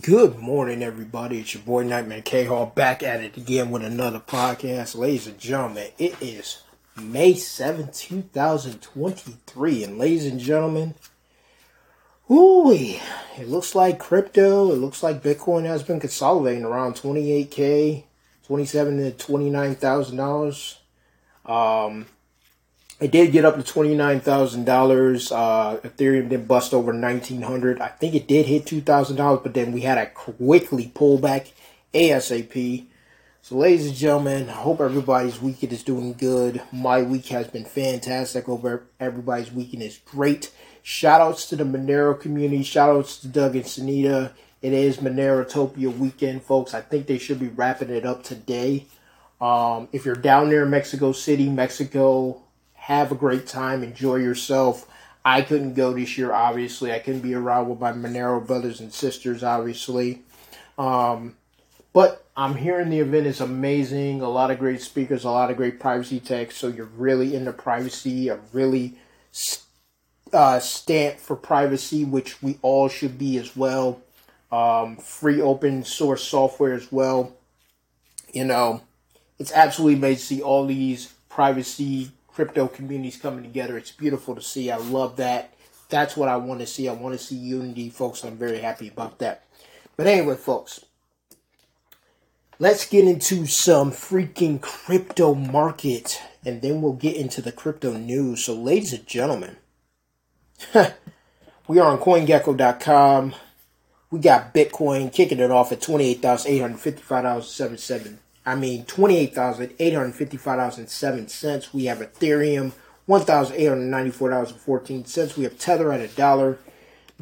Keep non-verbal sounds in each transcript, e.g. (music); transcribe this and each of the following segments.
Good morning, everybody. It's your boy Nightmare K Hall back at it again with another podcast. Ladies and gentlemen, it is May 7th, 2023. And ladies and gentlemen, ooh, it looks like crypto, it looks like Bitcoin has been consolidating around 28K, 27 to $29,000. Um, it did get up to twenty nine thousand uh, dollars. Ethereum did bust over nineteen hundred. I think it did hit two thousand dollars, but then we had a quickly pull back ASAP. So, ladies and gentlemen, I hope everybody's weekend is doing good. My week has been fantastic. Over everybody's weekend is great. Shout outs to the Monero community. Shout outs to Doug and Sunita. It is Monerotopia weekend, folks. I think they should be wrapping it up today. Um, if you're down there in Mexico City, Mexico, have a great time, enjoy yourself. I couldn't go this year, obviously. I couldn't be around with my Monero brothers and sisters, obviously. Um, but I'm hearing the event is amazing. A lot of great speakers, a lot of great privacy tech. So you're really into privacy, a really uh, stand for privacy, which we all should be as well. Um, free open source software as well. You know, it's absolutely amazing to see all these privacy crypto communities coming together. It's beautiful to see. I love that. That's what I want to see. I want to see unity, folks. I'm very happy about that. But anyway, folks, let's get into some freaking crypto market and then we'll get into the crypto news. So, ladies and gentlemen, (laughs) we are on CoinGecko.com. We got Bitcoin kicking it off at $28,855.77 I mean, $28,855.07. We have Ethereum, $1,894.14. We have Tether at a dollar.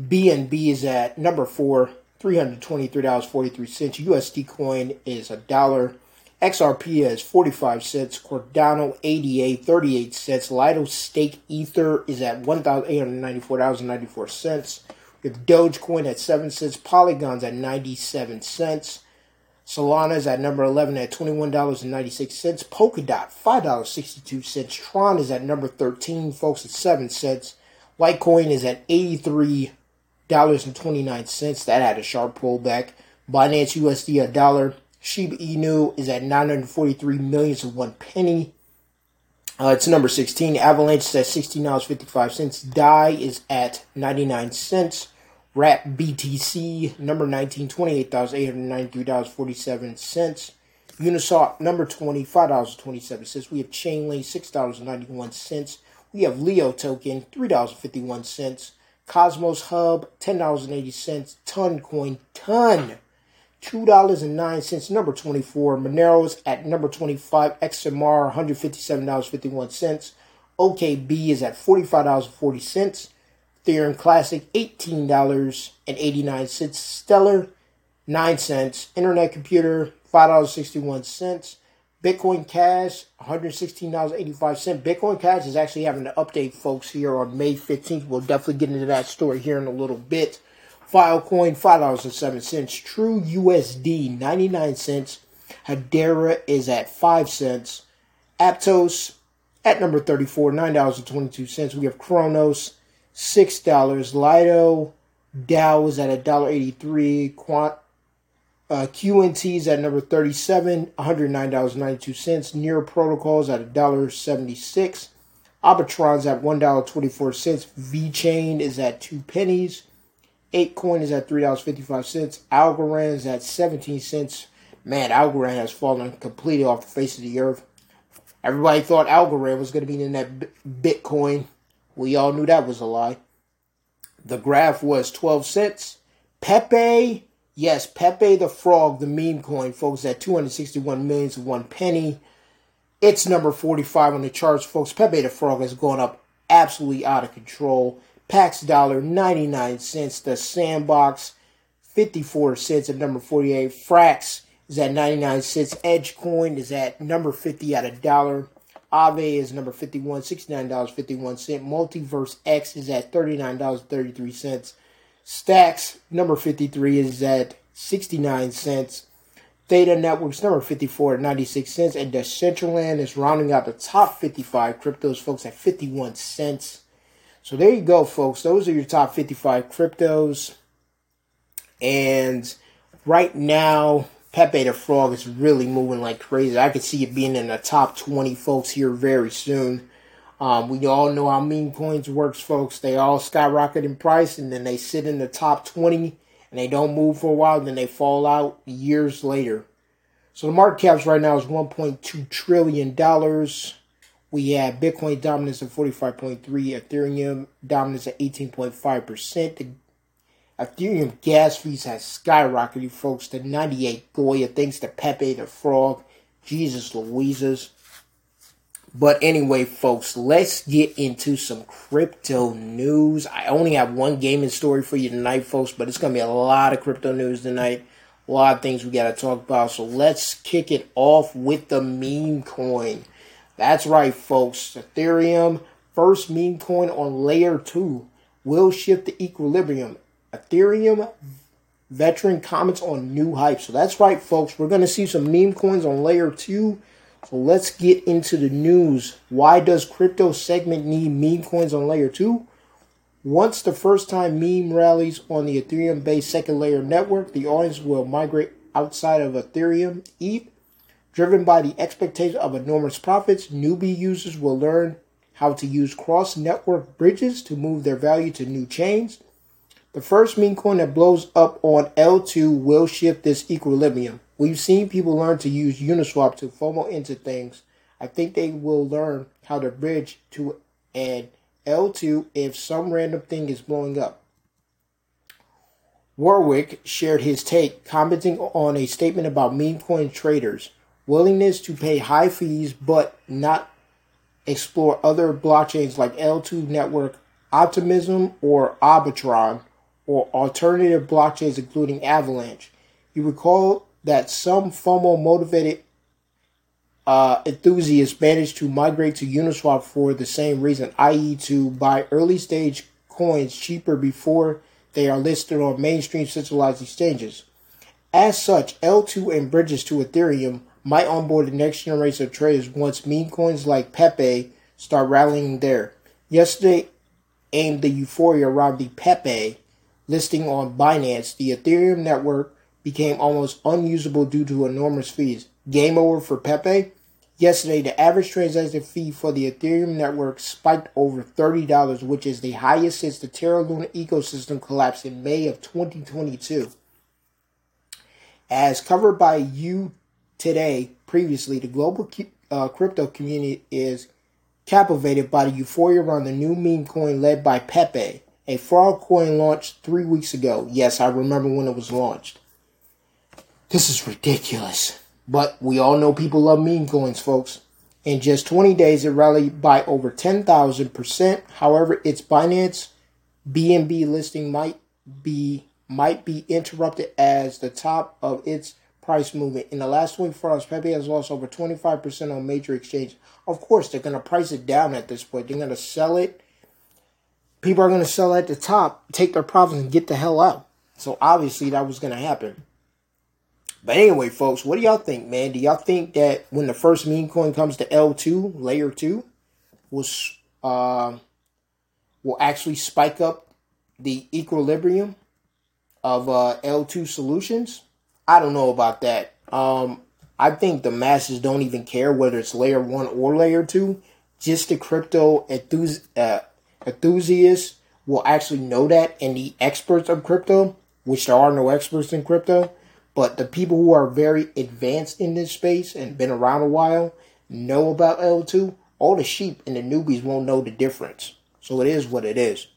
BNB is at number four, $323.43. USD coin is a dollar. XRP is 45 cents. Cardano ADA 38 cents. Lido Stake Ether is at $1,894.94. We have Dogecoin at 7 cents. Polygon's at 97 cents. Solana is at number 11 at $21.96. Polkadot, $5.62. Tron is at number 13, folks, at 7 cents. Litecoin is at $83.29. That had a sharp pullback. Binance USD, a dollar. Shiba Inu is at 943 millions of one penny. Uh, it's number 16. Avalanche is at $16.55. DAI is at 99 cents. Wrap BTC number 19, $28,893.47. Uniswap number 20, $5.27. We have Chainlink, $6.91. We have Leo token, $3.51. Cosmos Hub, $10.80. Ton Coin, Ton, $2.09. Number 24. Moneros at number 25. XMR, $157.51. OKB is at $45.40. Ethereum Classic, $18.89. Stellar, 9 cents. Internet Computer, $5.61. Bitcoin Cash, $116.85. Bitcoin Cash is actually having an update, folks, here on May 15th. We'll definitely get into that story here in a little bit. Filecoin, $5.07. True USD, 99 cents. Hedera is at 5 cents. Aptos at number 34, $9.22. We have Cronos six dollars. Lido DAO is at a dollar eighty three. Quant uh, QNT is at number thirty seven, one hundred nine dollars ninety two cents. Near Protocols at a dollar seventy six. Arbitrum's at one dollar twenty four cents. VeChain is at two pennies. Apecoin is at three dollars fifty five cents. Algorand is at seventeen cents. Man, Algorand has fallen completely off the face of the earth. Everybody thought Algorand was going to be in that Bitcoin we all knew that was a lie. The graph was 12 cents. Pepe, yes, Pepe the Frog, the meme coin, folks, at 261 millions of one penny. It's number 45 on the charts, folks. Pepe the Frog has gone up absolutely out of control. Pax Dollar, 99 cents. The Sandbox, 54 cents at number 48. Frax is at 99 cents. Edge Coin is at number 50 at a dollar. Aave is number 51, $69.51. MultiversX is at $39.33. Stacks, number 53, is at 69 cents. Theta Networks, number 54 at 96 cents. And Decentraland is rounding out the top 55 cryptos, folks, at 51 cents. So there you go, folks. Those are your top 55 cryptos. And right now, Pepe the Frog is really moving like crazy. I could see it being in the top 20 folks here very soon. Um, we all know how meme coins works, folks. They all skyrocket in price and then they sit in the top 20 and they don't move for a while, then they fall out years later. So the market caps right now is 1.2 trillion dollars. We have Bitcoin dominance of 45.3, Ethereum dominance at 18.5%. The Ethereum gas fees has skyrocketed, folks, to 98 gwei thanks to Pepe the Frog. Jesus Louises. But anyway, folks, let's get into some crypto news. I only have one gaming story for you tonight, folks, but it's going to be a lot of crypto news tonight. A lot of things we got to talk about. So let's kick it off with the meme coin. That's right, folks. Ethereum, first meme coin on layer 2, will shift the equilibrium. Ethereum veteran comments on new hype. So that's right, folks. We're going to see some meme coins on layer 2 so let's get into the news. Why does crypto segment need meme coins on layer 2? Once the first time meme rallies on the Ethereum based second layer network, the audience will migrate outside of Ethereum ETH. Driven by the expectation of enormous profits, newbie users will learn how to use cross network bridges to move their value to new chains. The first meme coin that blows up on L2 will shift this equilibrium. We've seen people learn to use Uniswap to FOMO into things. I think they will learn how to bridge to an L2 if some random thing is blowing up. Warwick shared his take, commenting on a statement about meme coin traders' willingness to pay high fees but not explore other blockchains like L2 Network, Optimism, or Arbitrum, or alternative blockchains including Avalanche. You recall that some FOMO motivated uh, enthusiasts managed to migrate to Uniswap for the same reason, i.e., to buy early stage coins cheaper before they are listed on mainstream centralized exchanges. As such, L2 and bridges to Ethereum might onboard the next generation of traders once meme coins like Pepe start rallying there. Yesterday aimed the euphoria around the Pepe listing on Binance, the Ethereum network became almost unusable due to enormous fees. Game over for Pepe. Yesterday, the average transaction fee for the Ethereum network spiked over $30, which is the highest since the Terra Luna ecosystem collapsed in May of 2022. As covered by you today, previously, the global uh, crypto community is captivated by the euphoria around the new meme coin led by Pepe, a fraud coin launched three weeks ago. Yes, I remember when it was launched. This is ridiculous. But we all know people love meme coins, folks. In just 20 days, it rallied by over 10,000%. However, its Binance BNB listing might be might be interrupted as the top of its price movement. In the last 24 hours, Pepe has lost over 25% on major exchanges. Of course, they're going to price it down at this point. They're going to sell it. People are going to sell at the top, take their profits, and get the hell out. So obviously, that was going to happen. But anyway, folks, what do y'all think, man? Do y'all think that when the first meme coin comes to L2, layer two, was uh, will actually spike up the equilibrium of uh, L2 solutions? I don't know about that. Um, I think the masses don't even care whether it's layer one or layer two. Just the crypto enthusi- uh, enthusiasts will actually know that, and the experts of crypto, which there are no experts in crypto, but the people who are very advanced in this space and been around a while know about L2. All the sheep and the newbies won't know the difference. So it is what it is,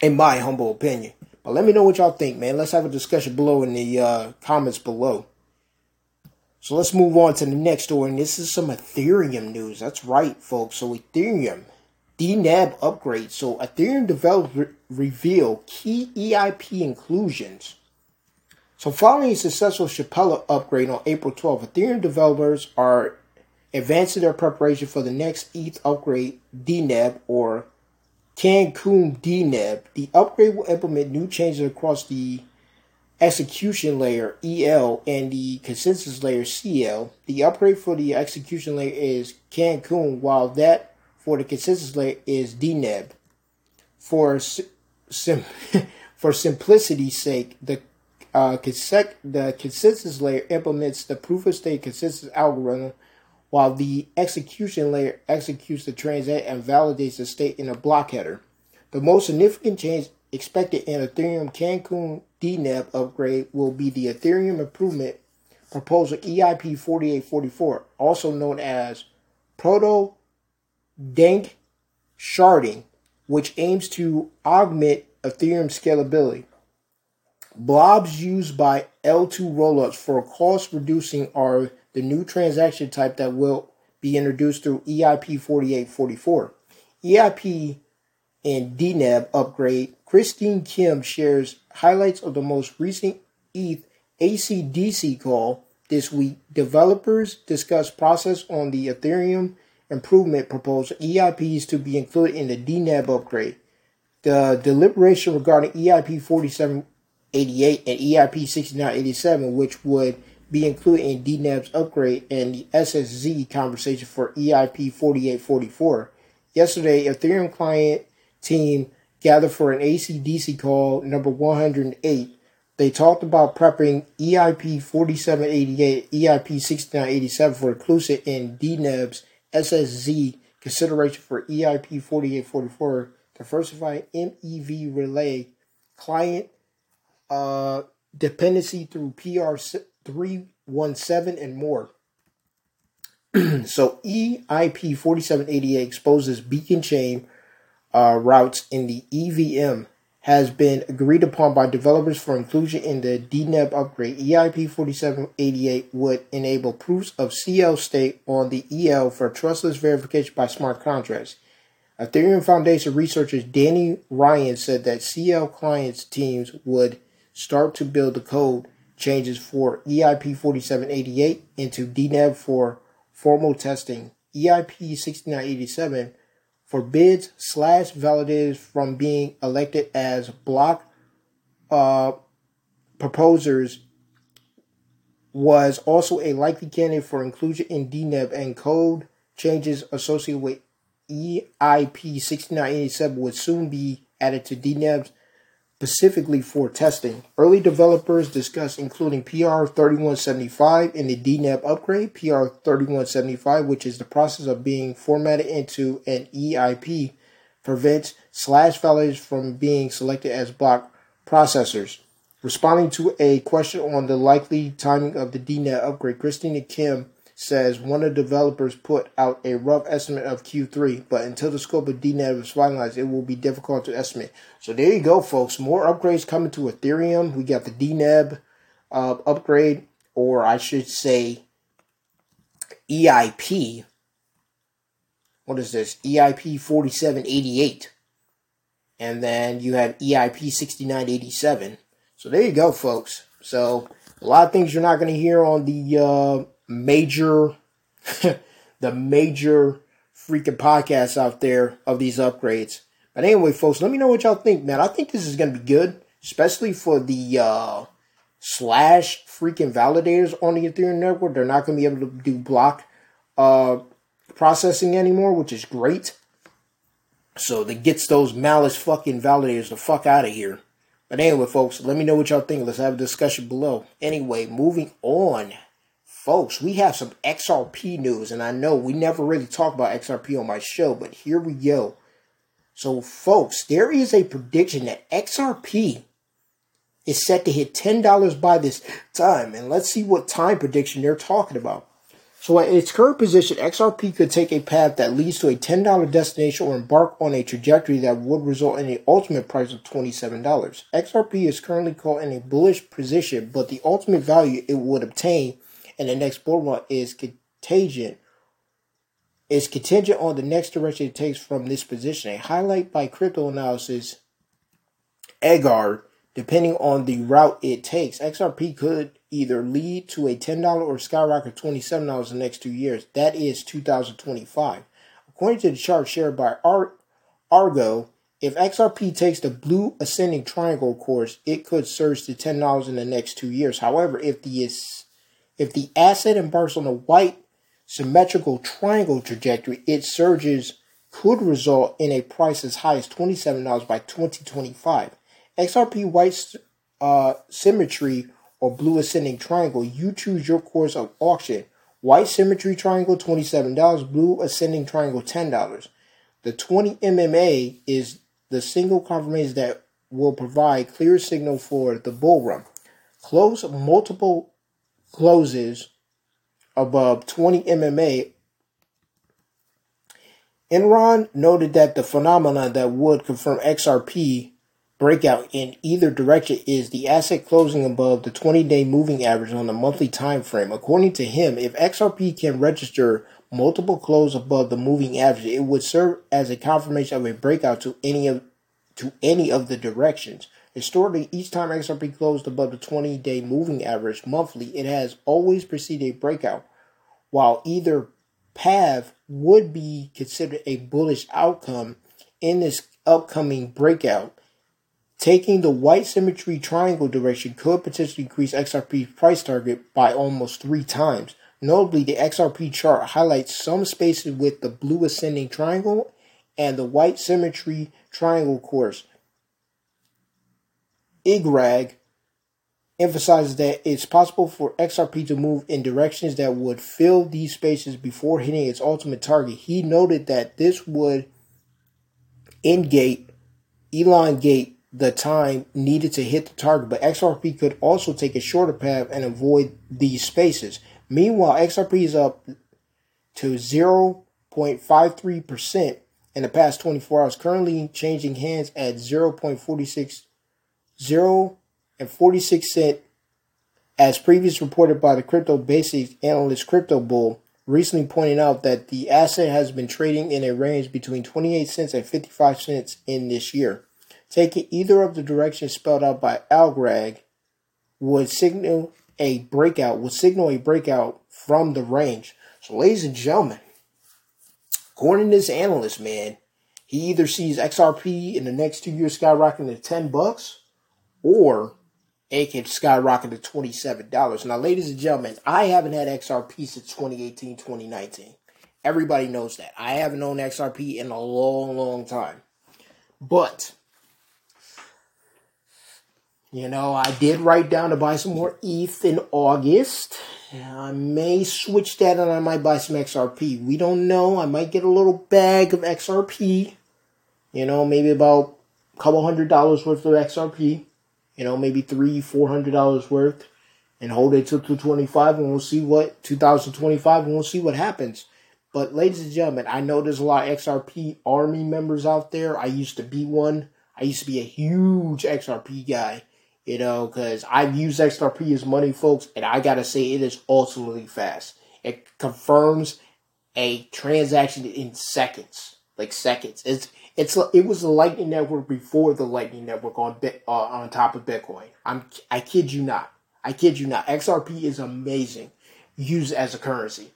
in my humble opinion. But let me know what y'all think, man. Let's have a discussion below in the uh, comments below. So let's move on to the next story. And this is some Ethereum news. That's right, folks. So Ethereum Deneb upgrade. So Ethereum developers reveal key EIP inclusions so, following a successful Shapella upgrade on April 12, Ethereum developers are advancing their preparation for the next ETH upgrade Deneb or Cancun Deneb. The upgrade will implement new changes across the execution layer EL and the consensus layer CL. The upgrade for the execution layer is Cancun, while that for the consensus layer is Deneb. For sim- (laughs) for simplicity's sake, the uh, the consensus layer implements the proof of stake consensus algorithm, while the execution layer executes the transaction and validates the state in a block header. The most significant change expected in Ethereum Cancun Deneb upgrade will be the Ethereum Improvement Proposal EIP 4844, also known as Proto Dank Sharding, which aims to augment Ethereum scalability. Blobs used by L2 rollups for cost reducing are the new transaction type that will be introduced through EIP 4844. EIP and Deneb upgrade, Christine Kim shares highlights of the most recent ETH ACDC call this week. Developers discuss process on the Ethereum improvement proposal EIPs to be included in the Deneb upgrade. The deliberation regarding EIP 4788 and EIP 6987, which would be included in Deneb's upgrade and the SSZ conversation for EIP 4844. Yesterday, Ethereum client team gathered for an ACDC call number 108. They talked about prepping EIP 4788, EIP 6987 for inclusion in Deneb's SSZ consideration for EIP 4844, diversified MEV relay client uh, dependency through PR 317 and more. (clears throat) so EIP 4788 exposes beacon chain uh, roots in the EVM has been agreed upon by developers for inclusion in the Deneb upgrade. EIP 4788 would enable proofs of CL state on the EL for trustless verification by smart contracts. Ethereum Foundation researchers Danny Ryan said that CL clients teams would start to build the code changes for EIP 4788 into Deneb for formal testing. EIP 6987 forbids slash validators from being elected as block uh, proposers was also a likely candidate for inclusion in Deneb and code changes associated with EIP 6987 would soon be added to Deneb's specifically for testing. Early developers discussed including PR 3175 in the Deneb upgrade, PR 3175, which is the process of being formatted into an EIP, prevents slash values from being selected as block processors. Responding to a question on the likely timing of the Deneb upgrade, Christina Kim says one of the developers put out a rough estimate of Q3, but until the scope of Deneb is finalized, it will be difficult to estimate. So there you go, folks. More upgrades coming to Ethereum. We got the Deneb uh, upgrade, or I should say EIP. What is this? EIP 4788. And then you have EIP 6987. So there you go, folks. So a lot of things you're not going to hear on the uh, major, (laughs) the major freaking podcasts out there of these upgrades. But anyway, folks, let me know what y'all think, man. I think this is to be good, especially for the uh, slash freaking validators on the Ethereum network. They're not to be able to do block uh, processing anymore, which is great. So that gets those malice fucking validators the fuck out of here. But anyway, folks, let me know what y'all think. Let's have a discussion below. Anyway, moving on folks, we have some XRP news, and I know we never really talk about XRP on my show, but here we go. So, folks, there is a prediction that XRP is set to hit $10 by this time, and let's see what time prediction they're talking about. So, at its current position, XRP could take a path that leads to a $10 destination or embark on a trajectory that would result in the ultimate price of $27. XRP is currently caught in a bullish position, but the ultimate value it would obtain and the next run is contingent is contingent on the next direction it takes from this position. A highlight by crypto analysis Agar, depending on the route it takes, XRP could either lead to a $10 or skyrocket $27 in the next two years. That is 2025. According to the chart shared by Ar- Argo, if XRP takes the blue ascending triangle course, it could surge to $10 in the next two years. However, if the if the asset embarks on a white symmetrical triangle trajectory, its surges could result in a price as high as $27 by 2025. XRP white uh, symmetry or blue ascending triangle, you choose your course of auction. White symmetry triangle, $27. Blue ascending triangle, $10. The 20 MMA is the single confirmation that will provide clear signal for the bull run. Close multiple closes above 20 MMA. Enron noted that the phenomenon that would confirm XRP breakout in either direction is the asset closing above the 20-day moving average on the monthly time frame. According to him, if XRP can register multiple close above the moving average, it would serve as a confirmation of a breakout to any of to any of the directions. Historically, each time XRP closed above the 20-day moving average monthly, it has always preceded a breakout. While either path would be considered a bullish outcome in this upcoming breakout, Taking the white symmetry triangle direction could potentially increase XRP's price target by almost three times. Notably, the XRP chart highlights some spaces with the blue ascending triangle and the white symmetry triangle course. EGRAG emphasizes that it's possible for XRP to move in directions that would fill these spaces before hitting its ultimate target. He noted that this would engate, elongate the time needed to hit the target, but XRP could also take a shorter path and avoid these spaces. Meanwhile, XRP is up to 0.53% in the past 24 hours, currently changing hands at 0.46 0 and 46 cent as previously reported by the crypto basics analyst crypto bull recently pointing out that the asset has been trading in a range between 28 cents and 55 cents in this year taking either of the directions spelled out by Algrag would signal a breakout, would signal a breakout from the range. So, ladies and gentlemen, according to this analyst, man, he either sees XRP in the next two years skyrocketing to 10 bucks or it can skyrocket to $27. Now, ladies and gentlemen, I haven't had XRP since 2018, 2019. Everybody knows that. I haven't owned XRP in a long, long time. But you know, I did write down to buy some more ETH in August. I may switch that and I might buy some XRP. We don't know. I might get a little bag of XRP. You know, maybe about a couple hundred dollars worth of XRP. You know, maybe three, four hundred dollars worth. And hold it till 225 and we'll see what 2025 and we'll see what happens. But ladies and gentlemen, I know there's a lot of XRP army members out there. I used to be one. I used to be a huge XRP guy you know, because I've used XRP as money, folks, and I gotta say it is ultimately fast. It confirms a transaction in seconds, like seconds. It's it's it was the Lightning Network before the Lightning Network on uh, on top of Bitcoin. I'm I kid you not. I kid you not. XRP is amazing, used as a currency.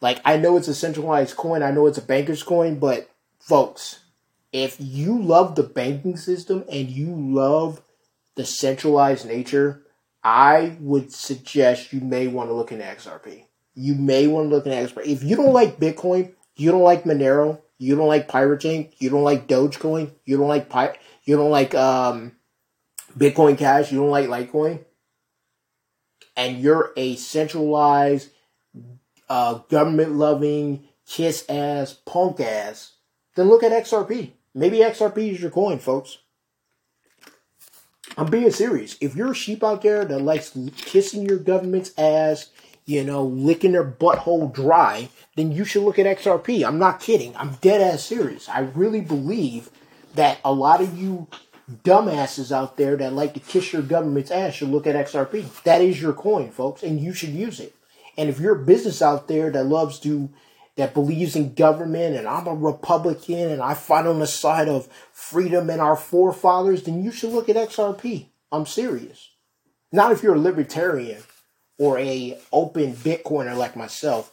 Like I know it's a centralized coin. I know it's a banker's coin, but folks, if you love the banking system and you love the centralized nature, I would suggest you may want to look into XRP. You may want to look into XRP. If you don't like Bitcoin, you don't like Monero, you don't like Pirate Chain, you don't like Dogecoin, you don't like Pi- you don't like um, Bitcoin Cash, you don't like Litecoin, and you're a centralized, uh, government loving, kiss ass, punk ass, then look at XRP. Maybe XRP is your coin, folks. I'm being serious. If you're a sheep out there that likes kissing your government's ass, you know, licking their butthole dry, then you should look at XRP. I'm not kidding. I'm dead ass serious. I really believe that a lot of you dumbasses out there that like to kiss your government's ass should look at XRP. That is your coin, folks, and you should use it. And if you're a business out there that loves to that believes in government and I'm a Republican and I fight on the side of freedom and our forefathers, then you should look at XRP. I'm serious. Not if you're a libertarian or a open Bitcoiner like myself.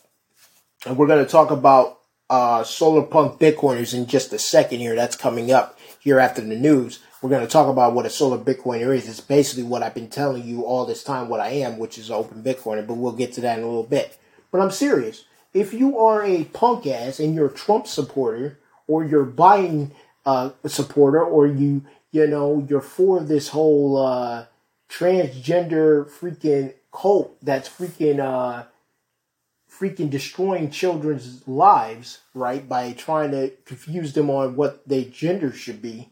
And we're going to talk about uh, solar punk Bitcoiners in just a second here. That's coming up here after the news. We're going to talk about what a solar Bitcoiner is. It's basically what I've been telling you all this time, what I am, which is open Bitcoiner, but we'll get to that in a little bit. But I'm serious if you are a punk ass and you're a Trump supporter or you're Biden uh, supporter or you you know you're for this whole uh, transgender freaking cult that's freaking uh freaking destroying children's lives, right, by trying to confuse them on what their gender should be,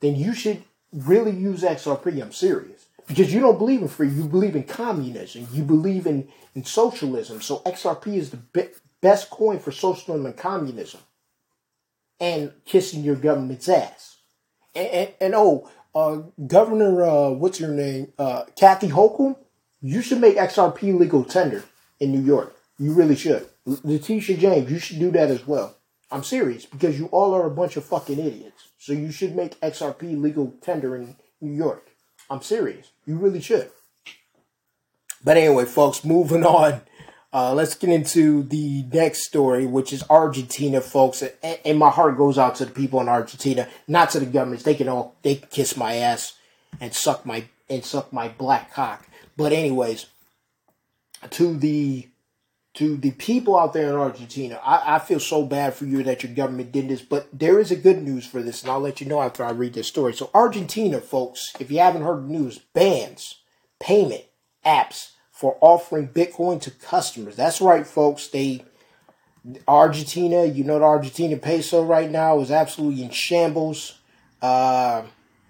then you should really use XRP. I'm serious. Because you don't believe in free, you believe in communism, you believe in, in socialism. So XRP is the be- best coin for socialism and communism. And kissing your government's ass. And, and, and oh, uh, Governor, uh, what's your name? Uh, Kathy Hochul, you should make XRP legal tender in New York. You really should. Letitia James, you should do that as well. I'm serious because you all are a bunch of fucking idiots. So you should make XRP legal tender in New York. I'm serious. You really should. But anyway, folks, moving (laughs) on. Uh, let's get into the next story, which is Argentina, folks. And, and, my heart goes out to the people in Argentina, not to the governments. They can all they can kiss my ass and suck my and suck my black cock. But anyways, to the to the people out there in Argentina, I, I, feel so bad for you that your government did this, but there is a good news for this, and I'll let you know after I read this story. So, Argentina, folks, if you haven't heard the news, bans payment apps for offering Bitcoin to customers. That's right, folks. They Argentina, you know, the Argentina peso right now is absolutely in shambles. Uh,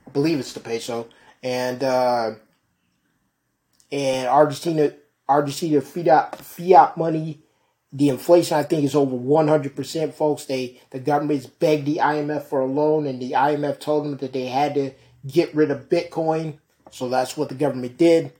I believe it's the peso, and uh, and Argentina Argentina fiat fiat money. The inflation, I think, is over 100%, folks. They The government's begged the IMF for a loan, and the IMF told them that they had to get rid of Bitcoin. So that's what the government did.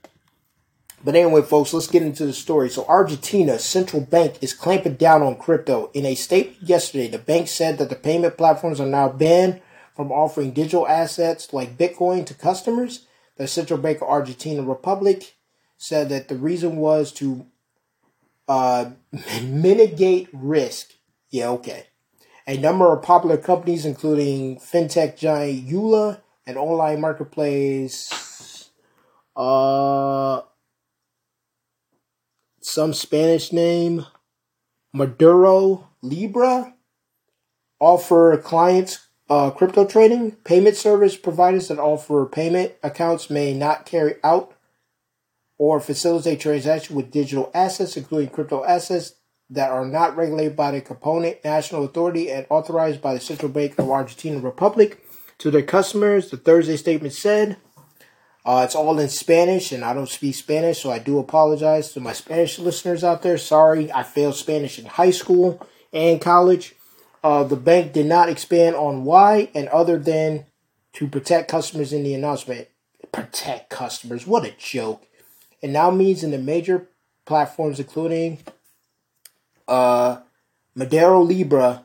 But anyway, folks, let's get into the story. So, Argentina's central bank is clamping down on crypto. In a statement yesterday, the bank said that the payment platforms are now banned from offering digital assets like Bitcoin to customers. The Central Bank of Argentina Republic said that the reason was to uh, (laughs) mitigate risk. Yeah, okay. A number of popular companies, including fintech giant Yulo and online marketplace, uh, some Spanish name, Maduro Libra, offer clients uh, crypto trading. Payment service providers that offer payment accounts may not carry out or facilitate transactions with digital assets, including crypto assets that are not regulated by the component national authority and authorized by the Central Bank of Argentina Republic. To their customers, the Thursday statement said, uh, it's all in Spanish, and I don't speak Spanish, so I do apologize to my Spanish listeners out there. Sorry, I failed Spanish in high school and college. Uh, the bank did not expand on why, and other than to protect customers in the announcement. Protect customers, what a joke. It now means in the major platforms, including uh, Mercado Libre,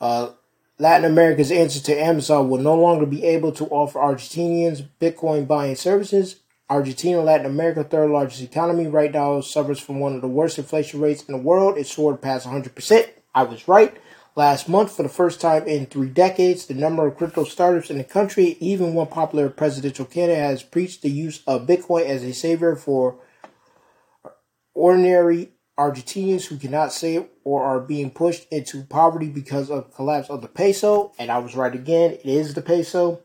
uh, Latin America's answer to Amazon will no longer be able to offer Argentinians Bitcoin buying services. Argentina, Latin America, third largest economy right now, suffers from one of the worst inflation rates in the world. It soared past 100%. I was right. Last month, for the first time in three decades, the number of crypto startups in the country, even one popular presidential candidate, has preached the use of Bitcoin as a savior for ordinary Argentinians who cannot save or are being pushed into poverty because of collapse of the peso. And I was right again; it is the peso.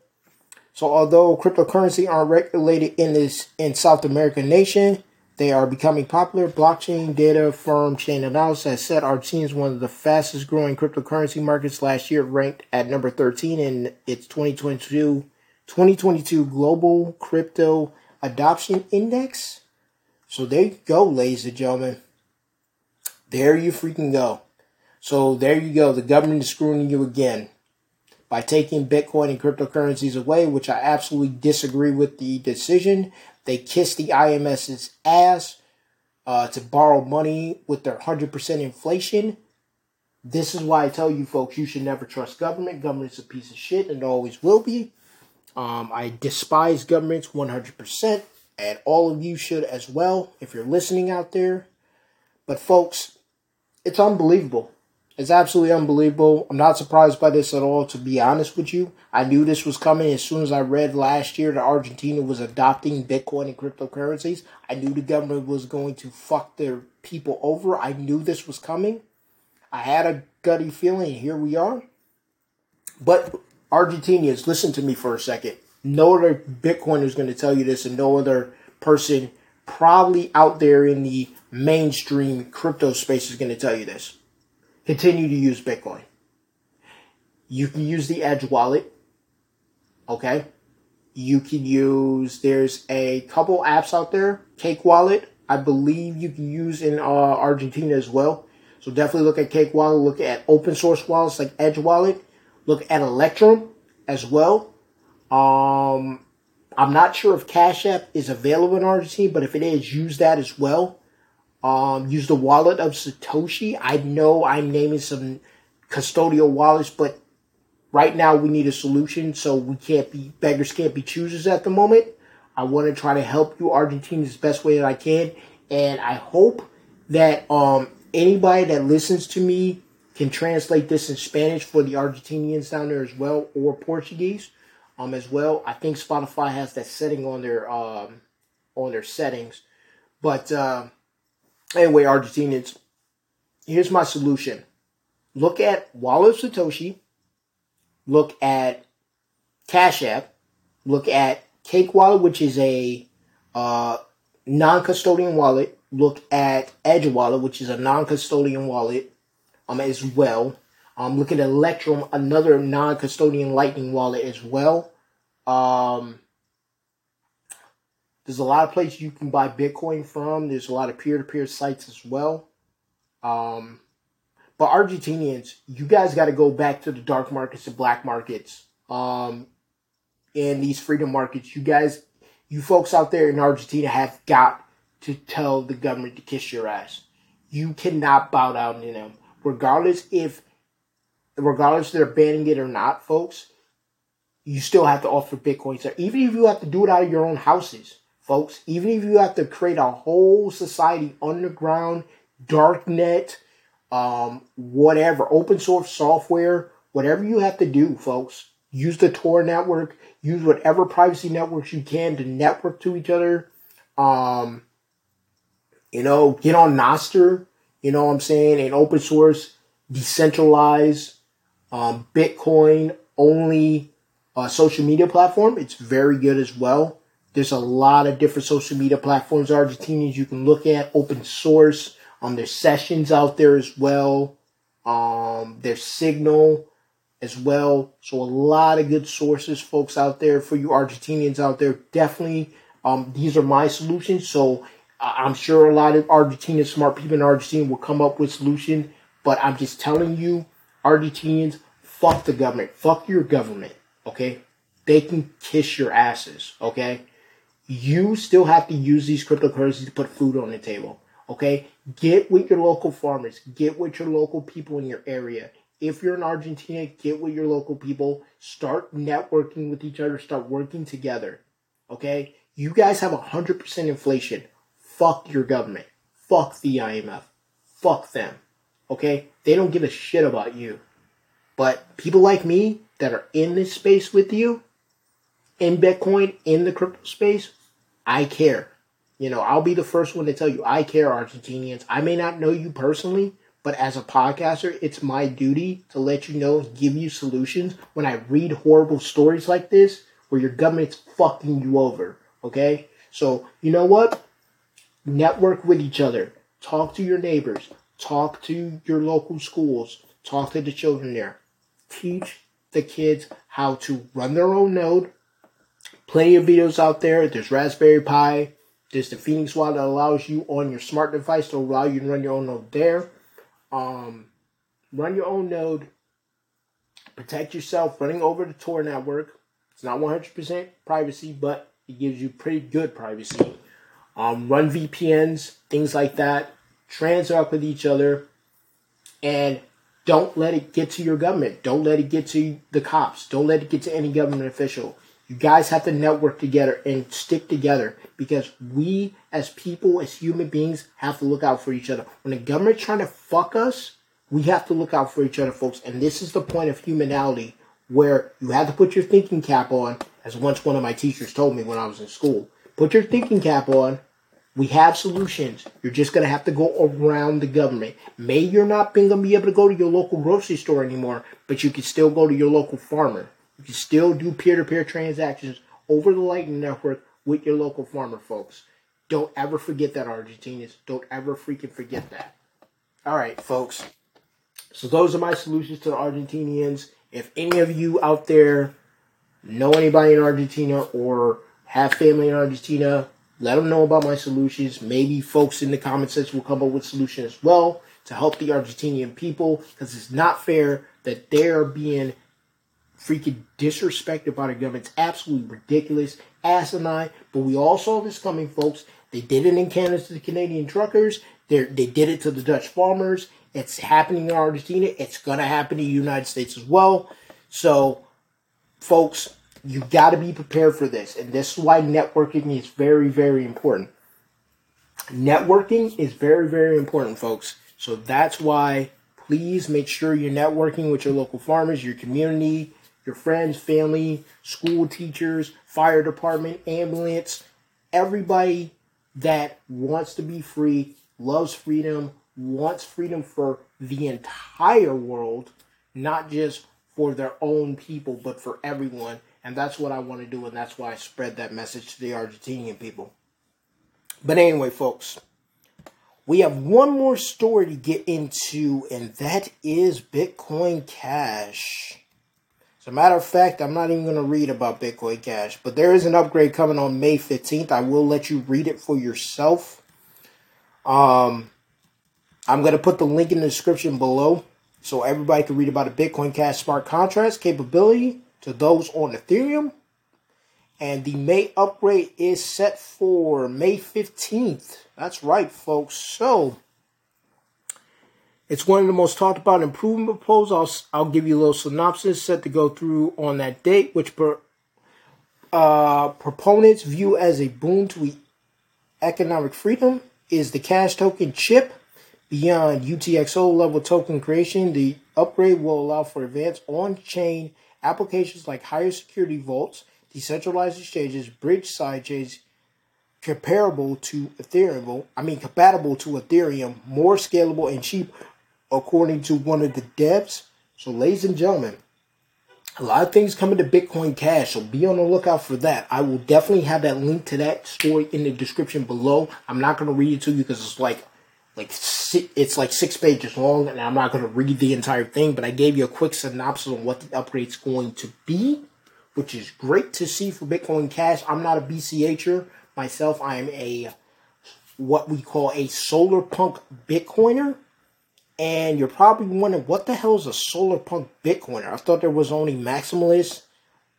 So, although cryptocurrency aren't regulated in this in South American nation, they are becoming popular. Blockchain data firm Chainalysis has said Argentina is one of the fastest growing cryptocurrency markets last year, ranked at number 13 in its 2022, 2022 Global Crypto Adoption Index. So there you go, ladies and gentlemen. There you freaking go. So there you go. The government is screwing you again by taking Bitcoin and cryptocurrencies away, which I absolutely disagree with the decision. They kissed the IMS's ass uh, to borrow money with their 100% inflation. This is why I tell you folks, you should never trust government. Government's a piece of shit and always will be. Um, I despise governments 100%, and all of you should as well if you're listening out there. But folks, it's unbelievable. It's absolutely unbelievable. I'm not surprised by this at all, to be honest with you. I knew this was coming as soon as I read last year that Argentina was adopting Bitcoin and cryptocurrencies. I knew the government was going to fuck their people over. I knew this was coming. I had a gutty feeling, here we are. But Argentinians, listen to me for a second. No other Bitcoiner is going to tell you this, and no other person probably out there in the mainstream crypto space is going to tell you this. Continue to use Bitcoin. You can use the Edge wallet. Okay. You can use, there's a couple apps out there. Cake Wallet, I believe you can use in uh, Argentina as well. So definitely look at Cake Wallet. Look at open source wallets like Edge Wallet. Look at Electrum as well. Um, I'm not sure if Cash App is available in Argentina, but if it is, use that as well. Um, use the wallet of Satoshi. I know I'm naming some custodial wallets, but right now we need a solution, so we can't be beggars can't be choosers at the moment. I want to try to help you Argentinians the best way that I can, and I hope that um, anybody that listens to me can translate this in Spanish for the Argentinians down there as well, or Portuguese um, as well. I think Spotify has that setting on their um, on their settings, but uh, anyway, Argentinians, here's my solution: look at Wallet Satoshi, look at Cash App, look at Cake Wallet, which is a uh, non-custodian wallet. Look at Edge Wallet, which is a non-custodian wallet, um, as well. Um, look at Electrum, another non-custodian Lightning wallet as well. Um, there's a lot of places you can buy Bitcoin from. There's a lot of peer-to-peer sites as well. Um, but Argentinians, you guys got to go back to the dark markets and black markets. Um, and these freedom markets, you guys, you folks out there in Argentina have got to tell the government to kiss your ass. You cannot bow down to them, regardless if regardless if they're banning it or not, folks, you still have to offer Bitcoin. So even if you have to do it out of your own houses, folks, even if you have to create a whole society underground, darknet, um, whatever, open source software, whatever you have to do, folks, use the Tor network, use whatever privacy networks you can to network to each other. Um, you know, get on Nostr, you know what I'm saying, an open source, decentralized, um, Bitcoin only uh, social media platform. It's very good as well. There's a lot of different social media platforms, Argentinians, you can look at, open source. Um, there's sessions out there as well. Um, there's Signal as well. So a lot of good sources, folks out there for you Argentinians out there. Definitely, um, these are my solutions. So I'm sure a lot of Argentinian smart people in Argentina will come up with solutions. But I'm just telling you, Argentinians, fuck the government. Fuck your government. Okay? They can kiss your asses. Okay? You still have to use these cryptocurrencies to put food on the table. Okay? Get with your local farmers. Get with your local people in your area. If you're in Argentina, get with your local people. Start networking with each other. Start working together. Okay? You guys have 100% inflation. Fuck your government. Fuck the IMF. Fuck them. Okay? They don't give a shit about you. But people like me that are in this space with you, in Bitcoin, in the crypto space, I care. You know, I'll be the first one to tell you I care, Argentinians. I may not know you personally, but as a podcaster, it's my duty to let you know, and give you solutions when I read horrible stories like this where your government's fucking you over. Okay? So, you know what? Network with each other. Talk to your neighbors. Talk to your local schools. Talk to the children there teach the kids how to run their own node. Plenty of videos out there. There's Raspberry Pi. There's the Phoenix Wallet that allows you on your smart device to allow you to run your own node there. Um, run your own node. Protect yourself running over the Tor network. It's not 100% privacy, but it gives you pretty good privacy. Um, run VPNs, things like that. Transact with each other. And don't let it get to your government. Don't let it get to the cops. Don't let it get to any government official. You guys have to network together and stick together because we, as people, as human beings, have to look out for each other. When the government's trying to fuck us, we have to look out for each other, folks. And this is the point of humanality where you have to put your thinking cap on, as once one of my teachers told me when I was in school. Put your thinking cap on we have solutions. You're just going to have to go around the government. May you're not going to be able to go to your local grocery store anymore, but you can still go to your local farmer. You can still do peer-to-peer transactions over the Lightning Network with your local farmer, folks. Don't ever forget that, Argentinians. Don't ever freaking forget that. All right, folks. So those are my solutions to the Argentinians. If any of you out there know anybody in Argentina or have family in Argentina, let them know about my solutions. Maybe folks in the comment section will come up with solutions as well to help the Argentinian people because it's not fair that they're being freaking disrespected by the government. It's absolutely ridiculous, asinine. But we all saw this coming, folks. They did it in Canada to the Canadian truckers. They they did it to the Dutch farmers. It's happening in Argentina. It's going to happen in the United States as well. So, folks, you got to be prepared for this. And this is why networking is very, very important. Networking is very, very important, folks. So that's why please make sure you're networking with your local farmers, your community, your friends, family, school teachers, fire department, ambulance, everybody that wants to be free, loves freedom, wants freedom for the entire world, not just for their own people, but for everyone. And that's what I want to do, and that's why I spread that message to the Argentinian people. But anyway, folks, we have one more story to get into, and that is Bitcoin Cash. As a matter of fact, I'm not even going to read about Bitcoin Cash, but there is an upgrade coming on May 15th. I will let you read it for yourself. Um, I'm going to put the link in the description below so everybody can read about the Bitcoin Cash smart contracts capability to those on Ethereum. And the May upgrade is set for May 15th. That's right, folks. So, it's one of the most talked about improvement proposals. I'll, I'll give you a little synopsis set to go through on that date, which per, uh, proponents view as a boon to economic freedom is the CashToken CHIP. Beyond UTXO level token creation, the upgrade will allow for advanced on chain applications like higher security vaults, decentralized exchanges, bridge side chains, comparable to Ethereum, I mean compatible to Ethereum, more scalable and cheap, according to one of the devs. So, ladies and gentlemen, a lot of things coming to Bitcoin Cash, so be on the lookout for that. I will definitely have that link to that story in the description below. I'm not going to read it to you because it's like like it's like six pages long, and I'm not going to read the entire thing. But I gave you a quick synopsis on what the upgrade's going to be, which is great to see for Bitcoin Cash. I'm not a BCHer myself. I am a what we call a solar punk Bitcoiner. And you're probably wondering what the hell is a solar punk Bitcoiner? I thought there was only maximalists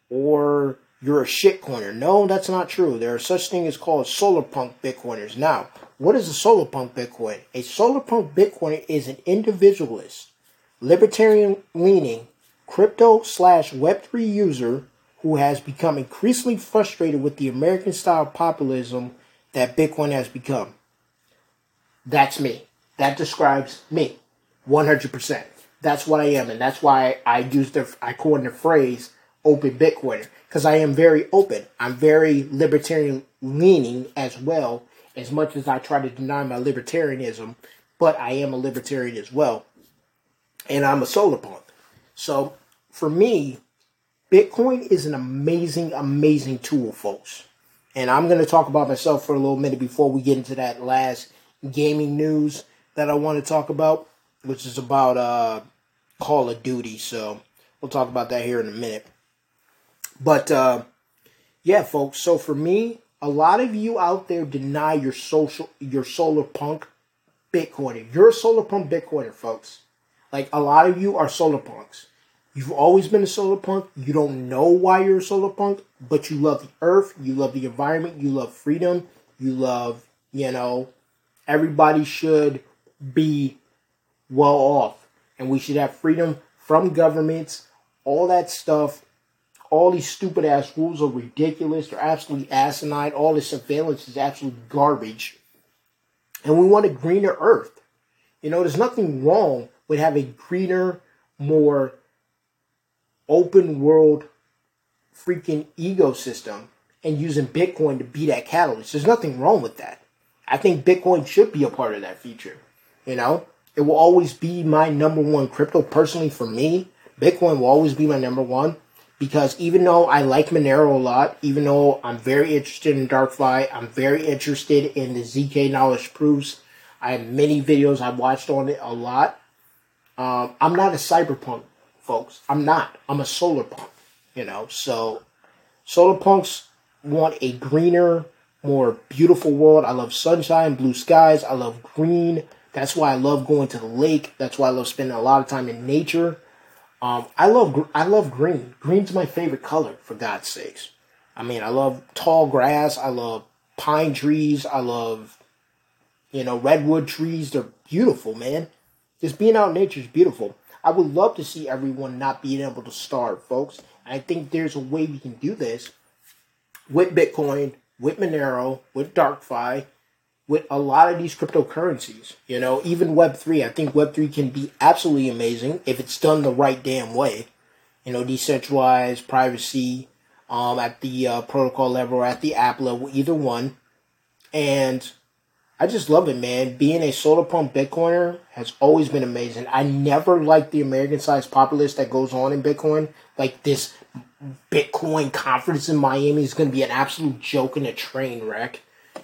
or you're a shitcoiner. No, that's not true. There are such things as called solar punk Bitcoiners. Now, what is a solar punk Bitcoin? A solar punk Bitcoiner is an individualist, libertarian leaning, crypto slash Web3 user who has become increasingly frustrated with the American style populism that Bitcoin has become. That's me. That describes me. 100%. That's what I am, and that's why I use the I coin the phrase open Bitcoiner because I am very open. I'm very libertarian leaning as well, as much as I try to deny my libertarianism, but I am a libertarian as well. And I'm a solar punk. So for me, Bitcoin is an amazing, amazing tool, folks. And I'm going to talk about myself for a little minute before we get into that last gaming news that I want to talk about, which is about uh, Call of Duty. So we'll talk about that here in a minute. But uh, yeah, folks. So for me, a lot of you out there deny your social, your solar punk Bitcoiner. You're a solar punk Bitcoiner, folks. Like a lot of you are solar punks. You've always been a solar punk. You don't know why you're a solar punk, but you love the earth, you love the environment, you love freedom, you love, you know, everybody should be well off. And we should have freedom from governments, all that stuff all these stupid ass rules are ridiculous. They're absolutely asinine. All this surveillance is absolute garbage. And we want a greener earth. You know, there's nothing wrong with having a greener, more open world freaking ecosystem and using Bitcoin to be that catalyst. There's nothing wrong with that. I think Bitcoin should be a part of that feature. You know, it will always be my number one crypto personally for me. Bitcoin will always be my number one because even though I like Monero a lot, even though I'm very interested in DarkFi, I'm very interested in the ZK knowledge proofs. I have many videos I've watched on it a lot. Um, I'm not a cyberpunk, folks. I'm not. I'm a solar punk. You know, so solar punks want a greener, more beautiful world. I love sunshine, blue skies. I love green. That's why I love going to the lake. That's why I love spending a lot of time in nature. Um, I love I love green. Green's my favorite color, for God's sakes. I mean, I love tall grass. I love pine trees. I love, you know, redwood trees. They're beautiful, man. Just being out in nature is beautiful. I would love to see everyone not being able to starve, folks. I think there's a way we can do this with Bitcoin, with Monero, with DarkFi, with a lot of these cryptocurrencies. You know, even Web3. I think Web3 can be absolutely amazing if it's done the right damn way. You know, decentralized, privacy, um, at the uh, protocol level or at the app level, either one. And I just love it, man. Being a solar punk Bitcoiner has always been amazing. I never liked the American sized populace that goes on in Bitcoin. Like this Bitcoin conference in Miami is going to be an absolute joke and a train wreck.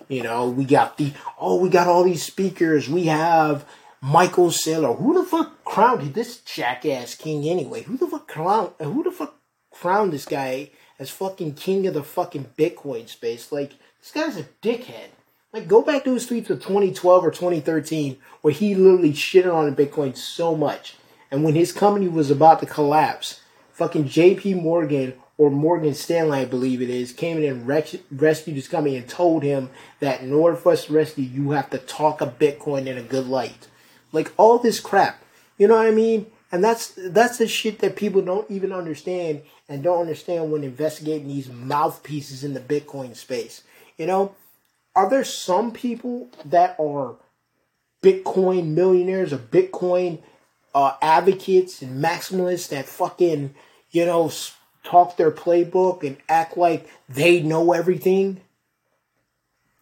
You know, we got the oh, we got all these speakers. We have Michael Saylor. Who the fuck crowned this jackass king anyway? Who the fuck crowned? Who the fuck crowned this guy as fucking king of the fucking Bitcoin space? Like this guy's a dickhead. Like go back to his tweets of 2012 or 2013 where he literally shitted on Bitcoin so much, and when his company was about to collapse, fucking J.P. Morgan or Morgan Stanley, I believe it is, came in and rescued his company and told him that in order for us to rescue, you have to talk a Bitcoin in a good light. Like all this crap, you know what I mean? And that's that's the shit that people don't even understand and don't understand when investigating these mouthpieces in the Bitcoin space. You know, are there some people that are Bitcoin millionaires or Bitcoin uh, advocates and maximalists that fucking you know talk their playbook and act like they know everything?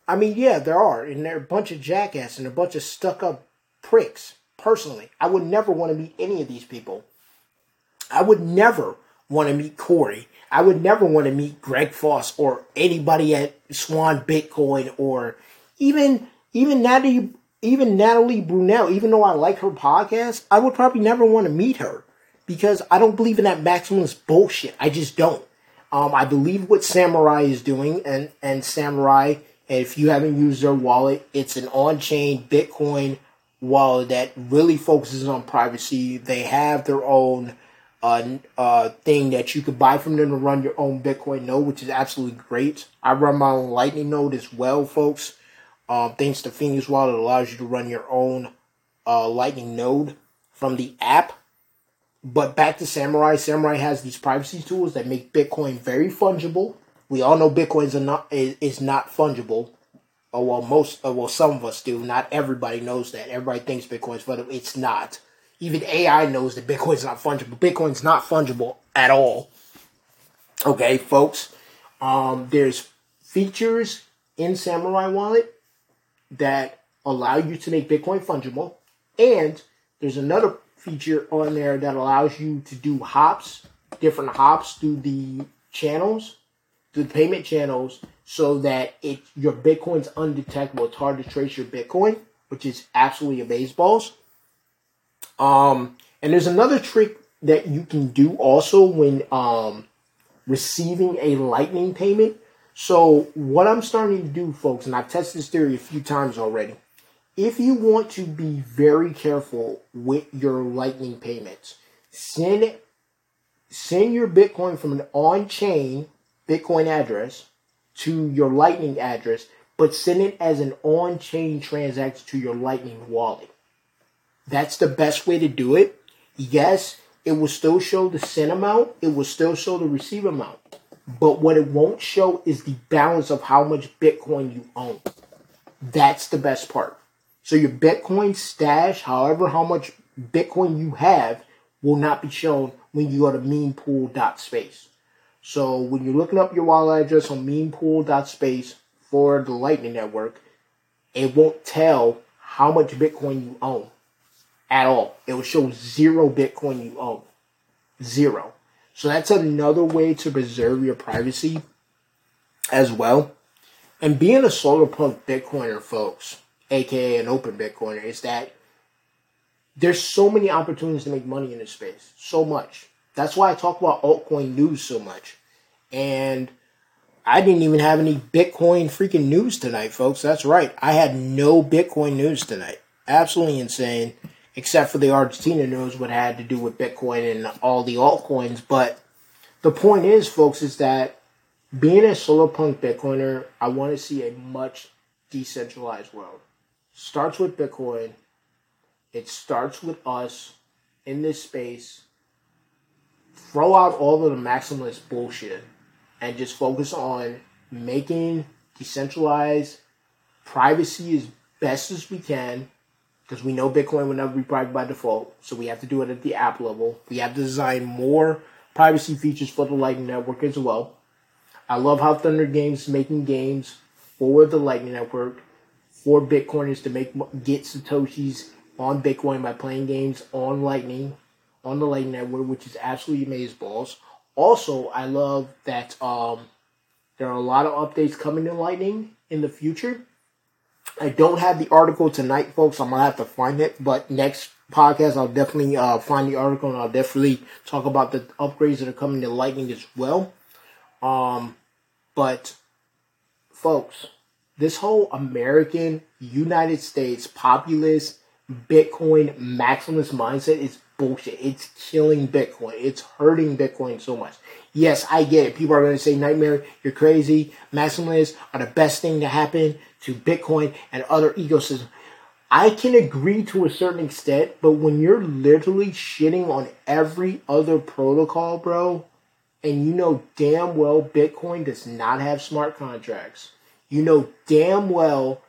I mean, yeah, there are, and they're a bunch of jackasses and a bunch of stuck up pricks. Personally, I would never want to meet any of these people. I would never want to meet Corey. I would never want to meet Greg Foss or anybody at Swan Bitcoin or even even Natalie even Natalie Brunell. Even though I like her podcast, I would probably never want to meet her because I don't believe in that maximalist bullshit. I just don't. Um, I believe what Samurai is doing, and and Samurai. If you haven't used their wallet, it's an on-chain Bitcoin wallet that really focuses on privacy. They have their own uh, uh, thing that you could buy from them to run your own Bitcoin node, which is absolutely great. I run my own Lightning node as well, folks. Um, thanks to Phoenix Wallet, it allows you to run your own uh, Lightning node from the app. But back to Samurai. Samurai has these privacy tools that make Bitcoin very fungible. We all know Bitcoin not is, is not fungible. Oh well, most oh, well some of us do. Not everybody knows that. Everybody thinks Bitcoin's fungible. It's not. Even AI knows that Bitcoin's not fungible. Bitcoin's not fungible at all. Okay, folks. Um, there's features in Samurai Wallet that allow you to make Bitcoin fungible, and there's another feature on there that allows you to do hops, different hops through the channels, the payment channels, so that it your Bitcoin's undetectable. It's hard to trace your Bitcoin, which is absolutely amazeballs. Um, and there's another trick that you can do also when um, receiving a Lightning payment. So what I'm starting to do, folks, and I've tested this theory a few times already if you want to be very careful with your Lightning payments, send send your Bitcoin from an on-chain Bitcoin address to your Lightning address, but send it as an on-chain transaction to your Lightning wallet. That's the best way to do it. Yes, it will still show the send amount, it will still show the receive amount. But what it won't show is the balance of how much Bitcoin you own. That's the best part. So your Bitcoin stash, however how much Bitcoin you have, will not be shown when you go to mempool.space. So when you're looking up your wallet address on mempool.space for the Lightning Network, it won't tell how much Bitcoin you own at all. It will show zero Bitcoin you own. Zero. So that's another way to preserve your privacy as well. And being a solar punk Bitcoiner, folks, aka an open Bitcoiner, is that there's so many opportunities to make money in this space. So much. That's why I talk about altcoin news so much. And I didn't even have any Bitcoin freaking news tonight, folks. That's right. I had no Bitcoin news tonight. Absolutely insane. Except for the Argentina news, what had to do with Bitcoin and all the altcoins. But the point is, folks, is that being a solar punk Bitcoiner, I want to see a much decentralized world. Starts with Bitcoin. It starts with us in this space. Throw out all of the maximalist bullshit and just focus on making decentralized privacy as best as we can because we know Bitcoin will never be private by default. So we have to do it at the app level. We have to design more privacy features for the Lightning Network as well. I love how THNDR Games is making games for the Lightning Network for Bitcoiners to make get satoshis on Bitcoin by playing games on Lightning on the Lightning Network, which is absolutely amazing balls. Also, I love that um, there are a lot of updates coming to Lightning in the future. I don't have the article tonight, folks. I'm gonna have to find it, but next podcast I'll definitely uh, find the article and I'll definitely talk about the upgrades that are coming to Lightning as well. Um, but, folks, this whole American, United States, populist, Bitcoin maximalist mindset is bullshit. It's killing Bitcoin. It's hurting Bitcoin so much. Yes, I get it. People are going to say, Nightmare, you're crazy. Maximalists are the best thing to happen to Bitcoin and other ecosystems. I can agree to a certain extent, but when you're literally shitting on every other protocol, bro, and you know damn well Bitcoin does not have smart contracts. You know damn well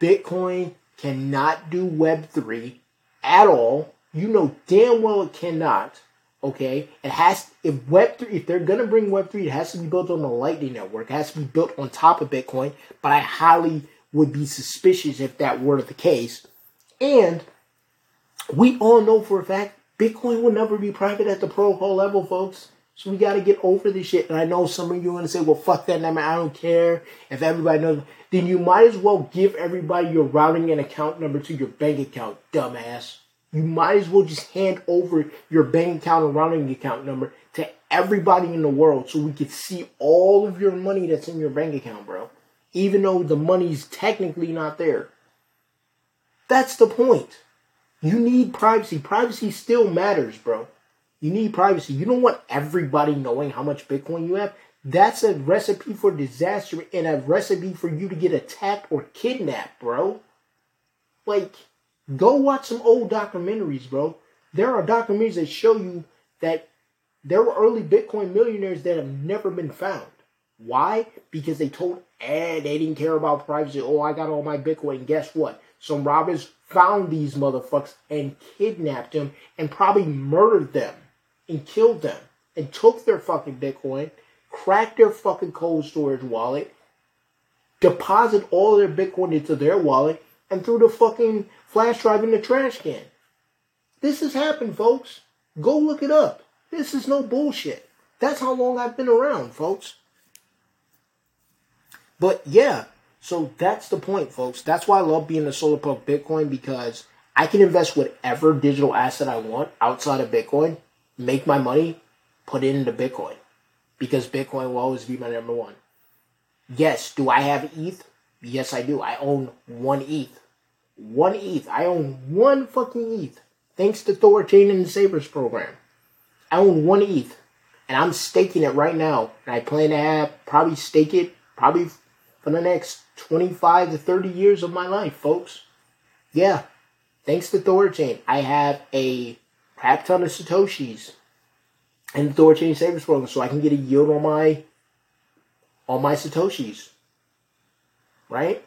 Bitcoin cannot do Web3 at all. You know damn well it cannot. Okay, it has if Web three if they're gonna bring Web three, it has to be built on the Lightning Network. It has to be built on top of Bitcoin. But I highly would be suspicious if that were the case. And we all know for a fact Bitcoin will never be private at the protocol level, folks. So we got to get over this shit. And I know some of you are going to say, well, fuck that, man. I don't care if everybody knows. Then you might as well give everybody your routing and account number to your bank account, dumbass. You might as well just hand over your bank account and routing account number to everybody in the world so we can see all of your money that's in your bank account, bro. Even though the money's technically not there. That's the point. You need privacy. Privacy still matters, bro. You need privacy. You don't want everybody knowing how much Bitcoin you have. That's a recipe for disaster and a recipe for you to get attacked or kidnapped, bro. Like, go watch some old documentaries, bro. There are documentaries that show you that there were early Bitcoin millionaires that have never been found. Why? Because they told eh, they didn't care about privacy. Oh, I got all my Bitcoin. Guess what? Some robbers found these motherfuckers and kidnapped them and probably murdered them and killed them and took their fucking Bitcoin, cracked their fucking cold storage wallet, deposit all their Bitcoin into their wallet, and threw the fucking flash drive in the trash can. This has happened, folks. Go look it up. This is no bullshit. That's how long I've been around, folks. But yeah, so that's the point, folks. That's why I love being a solar punk Bitcoin because I can invest whatever digital asset I want outside of Bitcoin make my money, put it into Bitcoin. Because Bitcoin will always be my number one. Yes, do I have ETH? Yes, I do. I own one ETH. One ETH. I own one fucking ETH. Thanks to Thorchain and the Savers program. I own one ETH. And I'm staking it right now. And I plan to have probably stake it probably for the next 25 to 30 years of my life, folks. Yeah. Thanks to Thorchain, I have a crap ton of Satoshis and the Thorchain Savings Program so I can get a yield on my on my Satoshis. Right?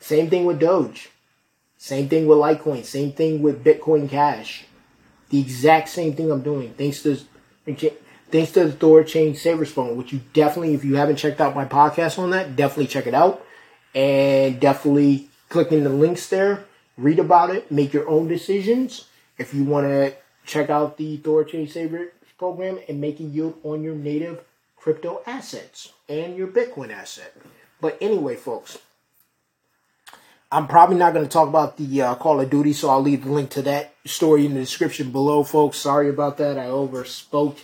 Same thing with Doge. Same thing with Litecoin. Same thing with Bitcoin Cash. The exact same thing I'm doing. Thanks to thanks to the Thorchain Savers Phone, which you definitely, if you haven't checked out my podcast on that, definitely check it out. And definitely click in the links there, read about it, make your own decisions if you want to check out the Thor Thorchain Saver program and make a yield on your native crypto assets and your Bitcoin asset. But anyway, folks, I'm probably not going to talk about the uh, Call of Duty, so I'll leave the link to that story in the description below, folks. Sorry about that. I overspoke.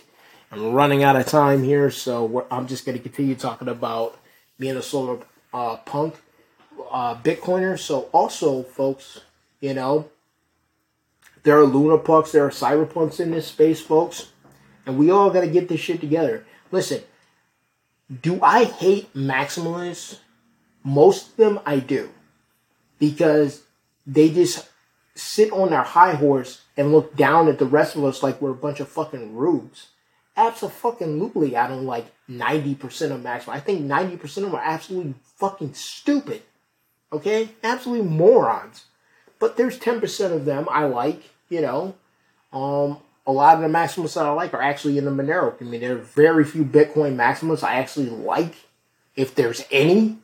I'm running out of time here, so I'm just going to continue talking about being a solar uh, punk uh, Bitcoiner. So also, folks, you know, there are Luna punks, there are cyberpunks in this space, folks, and we all got to get this shit together. Listen, do I hate maximalists? Most of them I do because they just sit on their high horse and look down at the rest of us like we're a bunch of fucking rubes. Absolutely, I don't like 90% of Maxwell. I think 90% of them are absolutely fucking stupid. Okay? Absolutely morons. But there's 10% of them I like, you know. Um, a lot of the maximalists that I like are actually in the Monero community. There are very few Bitcoin maximalists I actually like, if there's any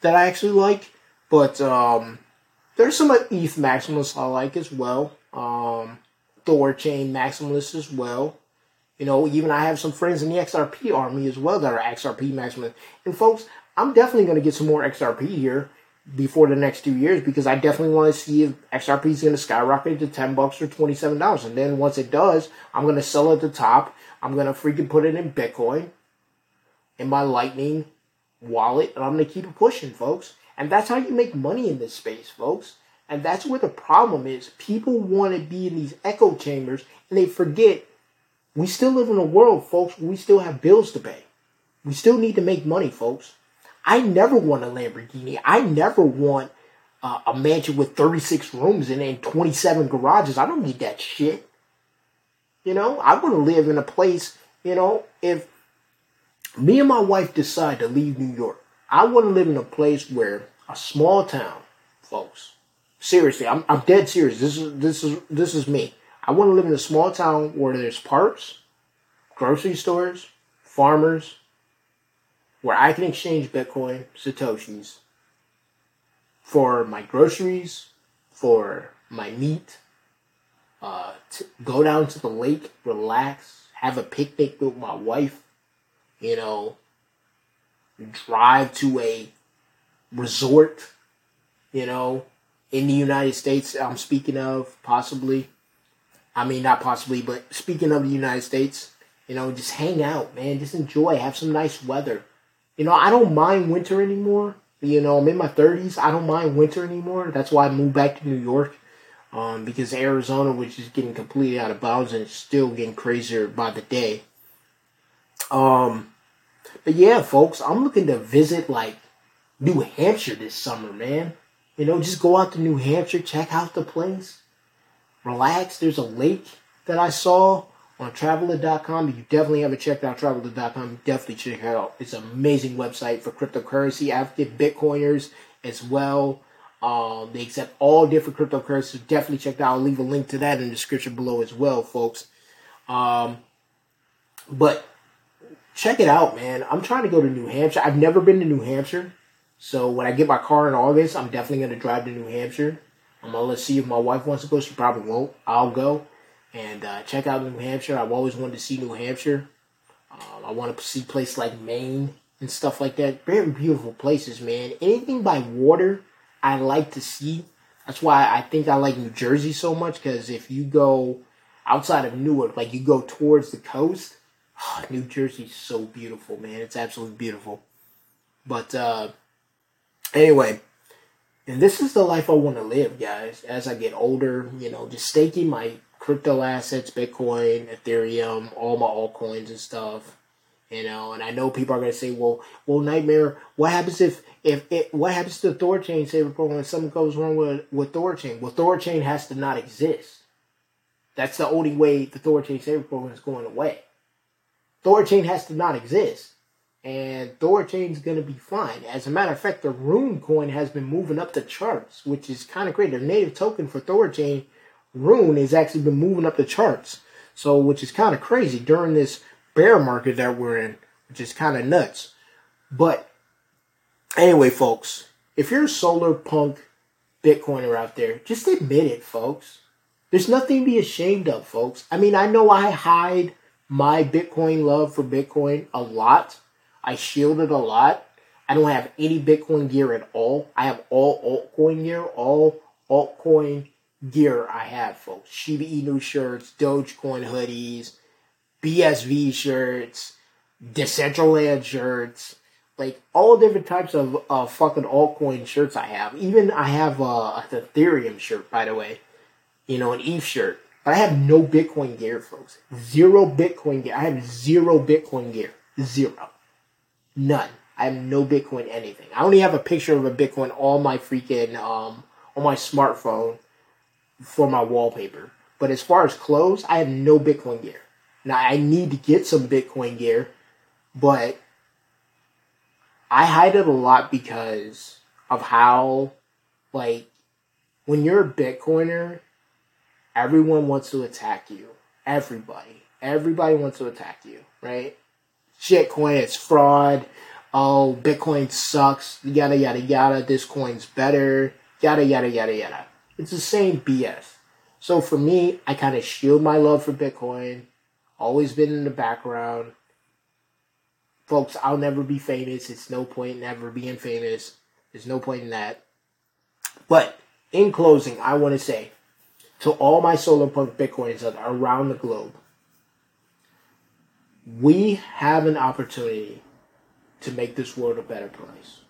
that I actually like. But um, there's some ETH maximalists I like as well. Um, Thorchain maximalists as well. You know, even I have some friends in the XRP army as well that are XRP maximalists. And folks, I'm definitely going to get some more XRP here before the next two years because I definitely want to see if XRP is going to skyrocket to 10 bucks or $27. And then once it does, I'm going to sell at the top. I'm going to freaking put it in Bitcoin in my Lightning wallet and I'm going to keep it pushing, folks. And that's how you make money in this space, folks. And that's where the problem is. People want to be in these echo chambers and they forget we still live in a world, folks, we still have bills to pay. We still need to make money, folks. I never want a Lamborghini. I never want uh, a mansion with 36 rooms and 27 garages. I don't need that shit. You know, I want to live in a place, you know, if me and my wife decide to leave New York, I want to live in a place where a small town, folks. Seriously, I'm, I'm dead serious. This is this is this is me. I want to live in a small town where there's parks, grocery stores, farmers, where I can exchange Bitcoin, Satoshis, for my groceries, for my meat, uh, go down to the lake, relax, have a picnic with my wife, you know, drive to a resort, you know, in the United States, I'm speaking of possibly I mean, not possibly, but speaking of the United States, you know, just hang out, man. Just enjoy. Have some nice weather. You know, I don't mind winter anymore. You know, I'm in my 30s. I don't mind winter anymore. That's why I moved back to New York. Um, because Arizona was just getting completely out of bounds and it's still getting crazier by the day. Um, but yeah, folks, I'm looking to visit like New Hampshire this summer, man. You know, just go out to New Hampshire, check out the place relax. There's a lake that I saw on Travala.com. If you definitely haven't checked out Travala.com. Definitely check it out. It's an amazing website for cryptocurrency, active Bitcoiners as well. Um, they accept all different cryptocurrencies. Definitely check out. I'll leave a link to that in the description below as well, folks. Um, but check it out, man. I'm trying to go to New Hampshire. I've never been to New Hampshire. So when I get my car in August, I'm definitely going to drive to New Hampshire. I'm gonna let's see if my wife wants to go. She probably won't. I'll go and uh, check out New Hampshire. I've always wanted to see New Hampshire. Um, I want to see places like Maine and stuff like that. Very beautiful places, man. Anything by water, I like to see. That's why I think I like New Jersey so much because if you go outside of Newark, like you go towards the coast, oh, New Jersey's so beautiful, man. It's absolutely beautiful. But uh, anyway, and this is the life I want to live, guys, as I get older, you know, just staking my crypto assets, Bitcoin, Ethereum, all my altcoins and stuff. You know, and I know people are gonna say, Well, well, Nightmare, what happens if if it what happens to Thorchain saver program if something goes wrong with with Thorchain? Well Thorchain has to not exist. That's the only way the Thorchain saver program is going away. Thorchain has to not exist and Thor Thorchain's gonna be fine. As a matter of fact, the Rune coin has been moving up the charts, which is kind of great. The native token for Thorchain, Rune, has actually been moving up the charts. So, which is kind of crazy during this bear market that we're in, which is kind of nuts. But anyway, folks, if you're a solar punk Bitcoiner out there, just admit it, folks. There's nothing to be ashamed of, folks. I mean, I know I hide my Bitcoin love for Bitcoin a lot. I shield it a lot. I don't have any Bitcoin gear at all. I have all altcoin gear, all altcoin gear I have, folks. Shiba Inu shirts, Dogecoin hoodies, BSV shirts, Decentraland shirts, like all different types of uh, fucking altcoin shirts I have. Even I have uh, Ethereum shirt, by the way, you know, an ETH shirt. But I have no Bitcoin gear, folks. Zero Bitcoin gear. I have zero Bitcoin gear. Zero. None. I have no Bitcoin anything. I only have a picture of a Bitcoin on my freaking um on my smartphone for my wallpaper. But as far as clothes, I have no Bitcoin gear. Now I need to get some Bitcoin gear, but I hide it a lot because of how like when you're a Bitcoiner, everyone wants to attack you. Everybody. Everybody wants to attack you, right? Shitcoin, it's fraud. Oh, Bitcoin sucks. Yada, yada, yada. This coin's better. Yada, yada, yada, yada. It's the same BS. So for me, I kind of shield my love for Bitcoin. Always been in the background. Folks, I'll never be famous. It's no point in ever being famous. There's no point in that. But in closing, I want to say to all my solar punk Bitcoins that are around the globe, we have an opportunity to make this world a better place.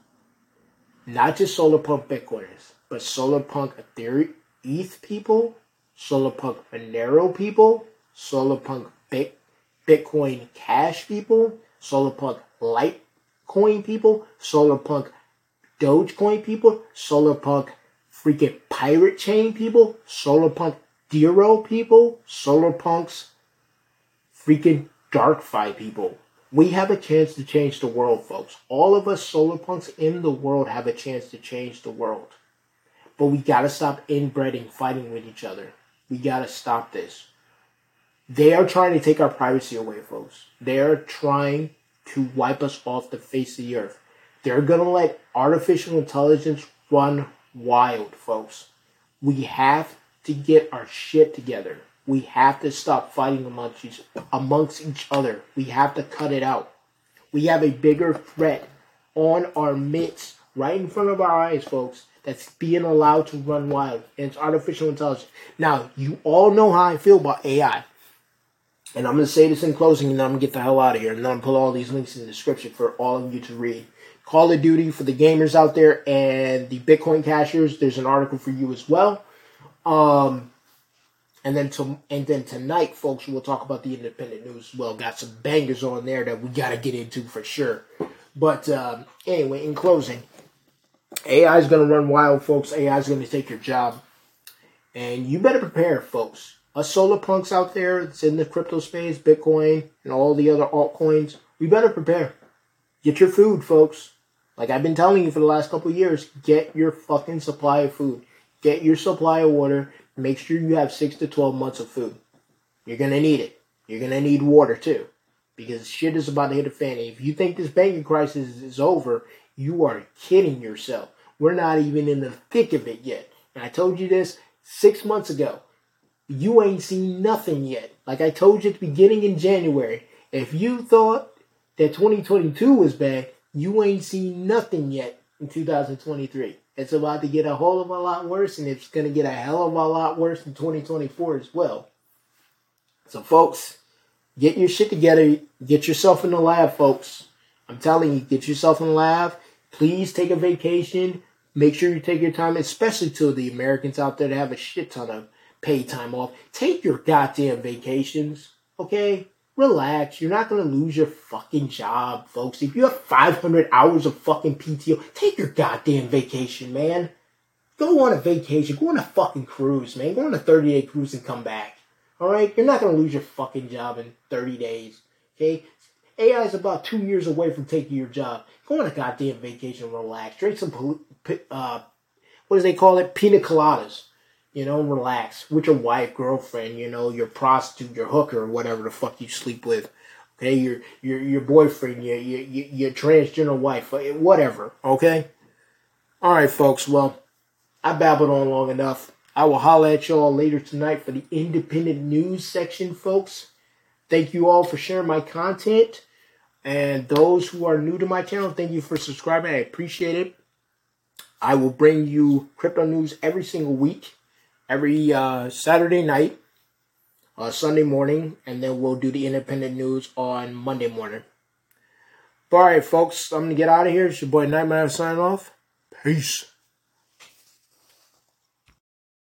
Not just solar punk Bitcoiners, but solar punk Ethereum ETH people, solar punk Monero people, solar punk Bitcoin Cash people, solar punk Litecoin people, solar punk Dogecoin people, solar punk freaking Pirate Chain people, solar punk Dero people, solar punks freaking DarkFi people. We have a chance to change the world, folks. All of us solar punks in the world have a chance to change the world. But we gotta stop inbreeding, fighting with each other. We gotta stop this. They are trying to take our privacy away, folks. They are trying to wipe us off the face of the earth. They're gonna let artificial intelligence run wild, folks. We have to get our shit together. We have to stop fighting amongst each, amongst each other. We have to cut it out. We have a bigger threat on our midst, right in front of our eyes, folks, that's being allowed to run wild. And it's artificial intelligence. Now, you all know how I feel about AI. And I'm going to say this in closing, and I'm going to get the hell out of here. And then I'm going to put all these links in the description for all of you to read. Call of Duty for the gamers out there and the Bitcoin cashers. There's an article for you as well. Um, and then to, and then tonight, folks, we'll talk about the independent news well. Got some bangers on there that we got to get into for sure. But um, anyway, in closing, AI is going to run wild, folks. AI is going to take your job, and you better prepare, folks. Us solar punks out there that's in the crypto space, Bitcoin, and all the other altcoins, we better prepare. Get your food, folks. Like I've been telling you for the last couple years, get your fucking supply of food. Get your supply of water make sure you have six to 12 months of food. You're going to need it. You're going to need water too. Because shit is about to hit a fan. If you think this banking crisis is over, you are kidding yourself. We're not even in the thick of it yet. And I told you this six months ago. You ain't seen nothing yet. Like I told you at the beginning in January. If you thought that 2022 was bad, you ain't seen nothing yet in 2023. It's about to get a whole of a lot worse, and it's going to get a hell of a lot worse in 2024 as well. So, folks, get your shit together. Get yourself in the lab, folks. I'm telling you, get yourself in the lab. Please take a vacation. Make sure you take your time, especially to the Americans out there that have a shit ton of paid time off. Take your goddamn vacations, okay? relax. You're not to lose your fucking job, folks. If you have 500 hours of fucking PTO, take your goddamn vacation, man. Go on a vacation. Go on a fucking cruise, man. Go on a 30 day cruise and come back. All right? You're not going to lose your fucking job in 30 days. Okay? AI is about two years away from taking your job. Go on a goddamn vacation, relax. Drink some, uh, what do they call it? Pina coladas you know, relax with your wife, girlfriend, you know, your prostitute, your hooker, whatever the fuck you sleep with. Okay, your your your boyfriend, your your your transgender wife, uh, whatever. Okay. All right, folks. Well, I babbled on long enough. I will holler at y'all later tonight for the independent news section, folks. thank you all for sharing my content. And those who are new to my channel, thank you for subscribing. I appreciate it. I will bring you crypto news every single week, every uh, Saturday night, uh, Sunday morning, and then we'll do the independent news on Monday morning. But all right, folks, I'm going to get out of here. It's your boy Nightmare signing off. Peace.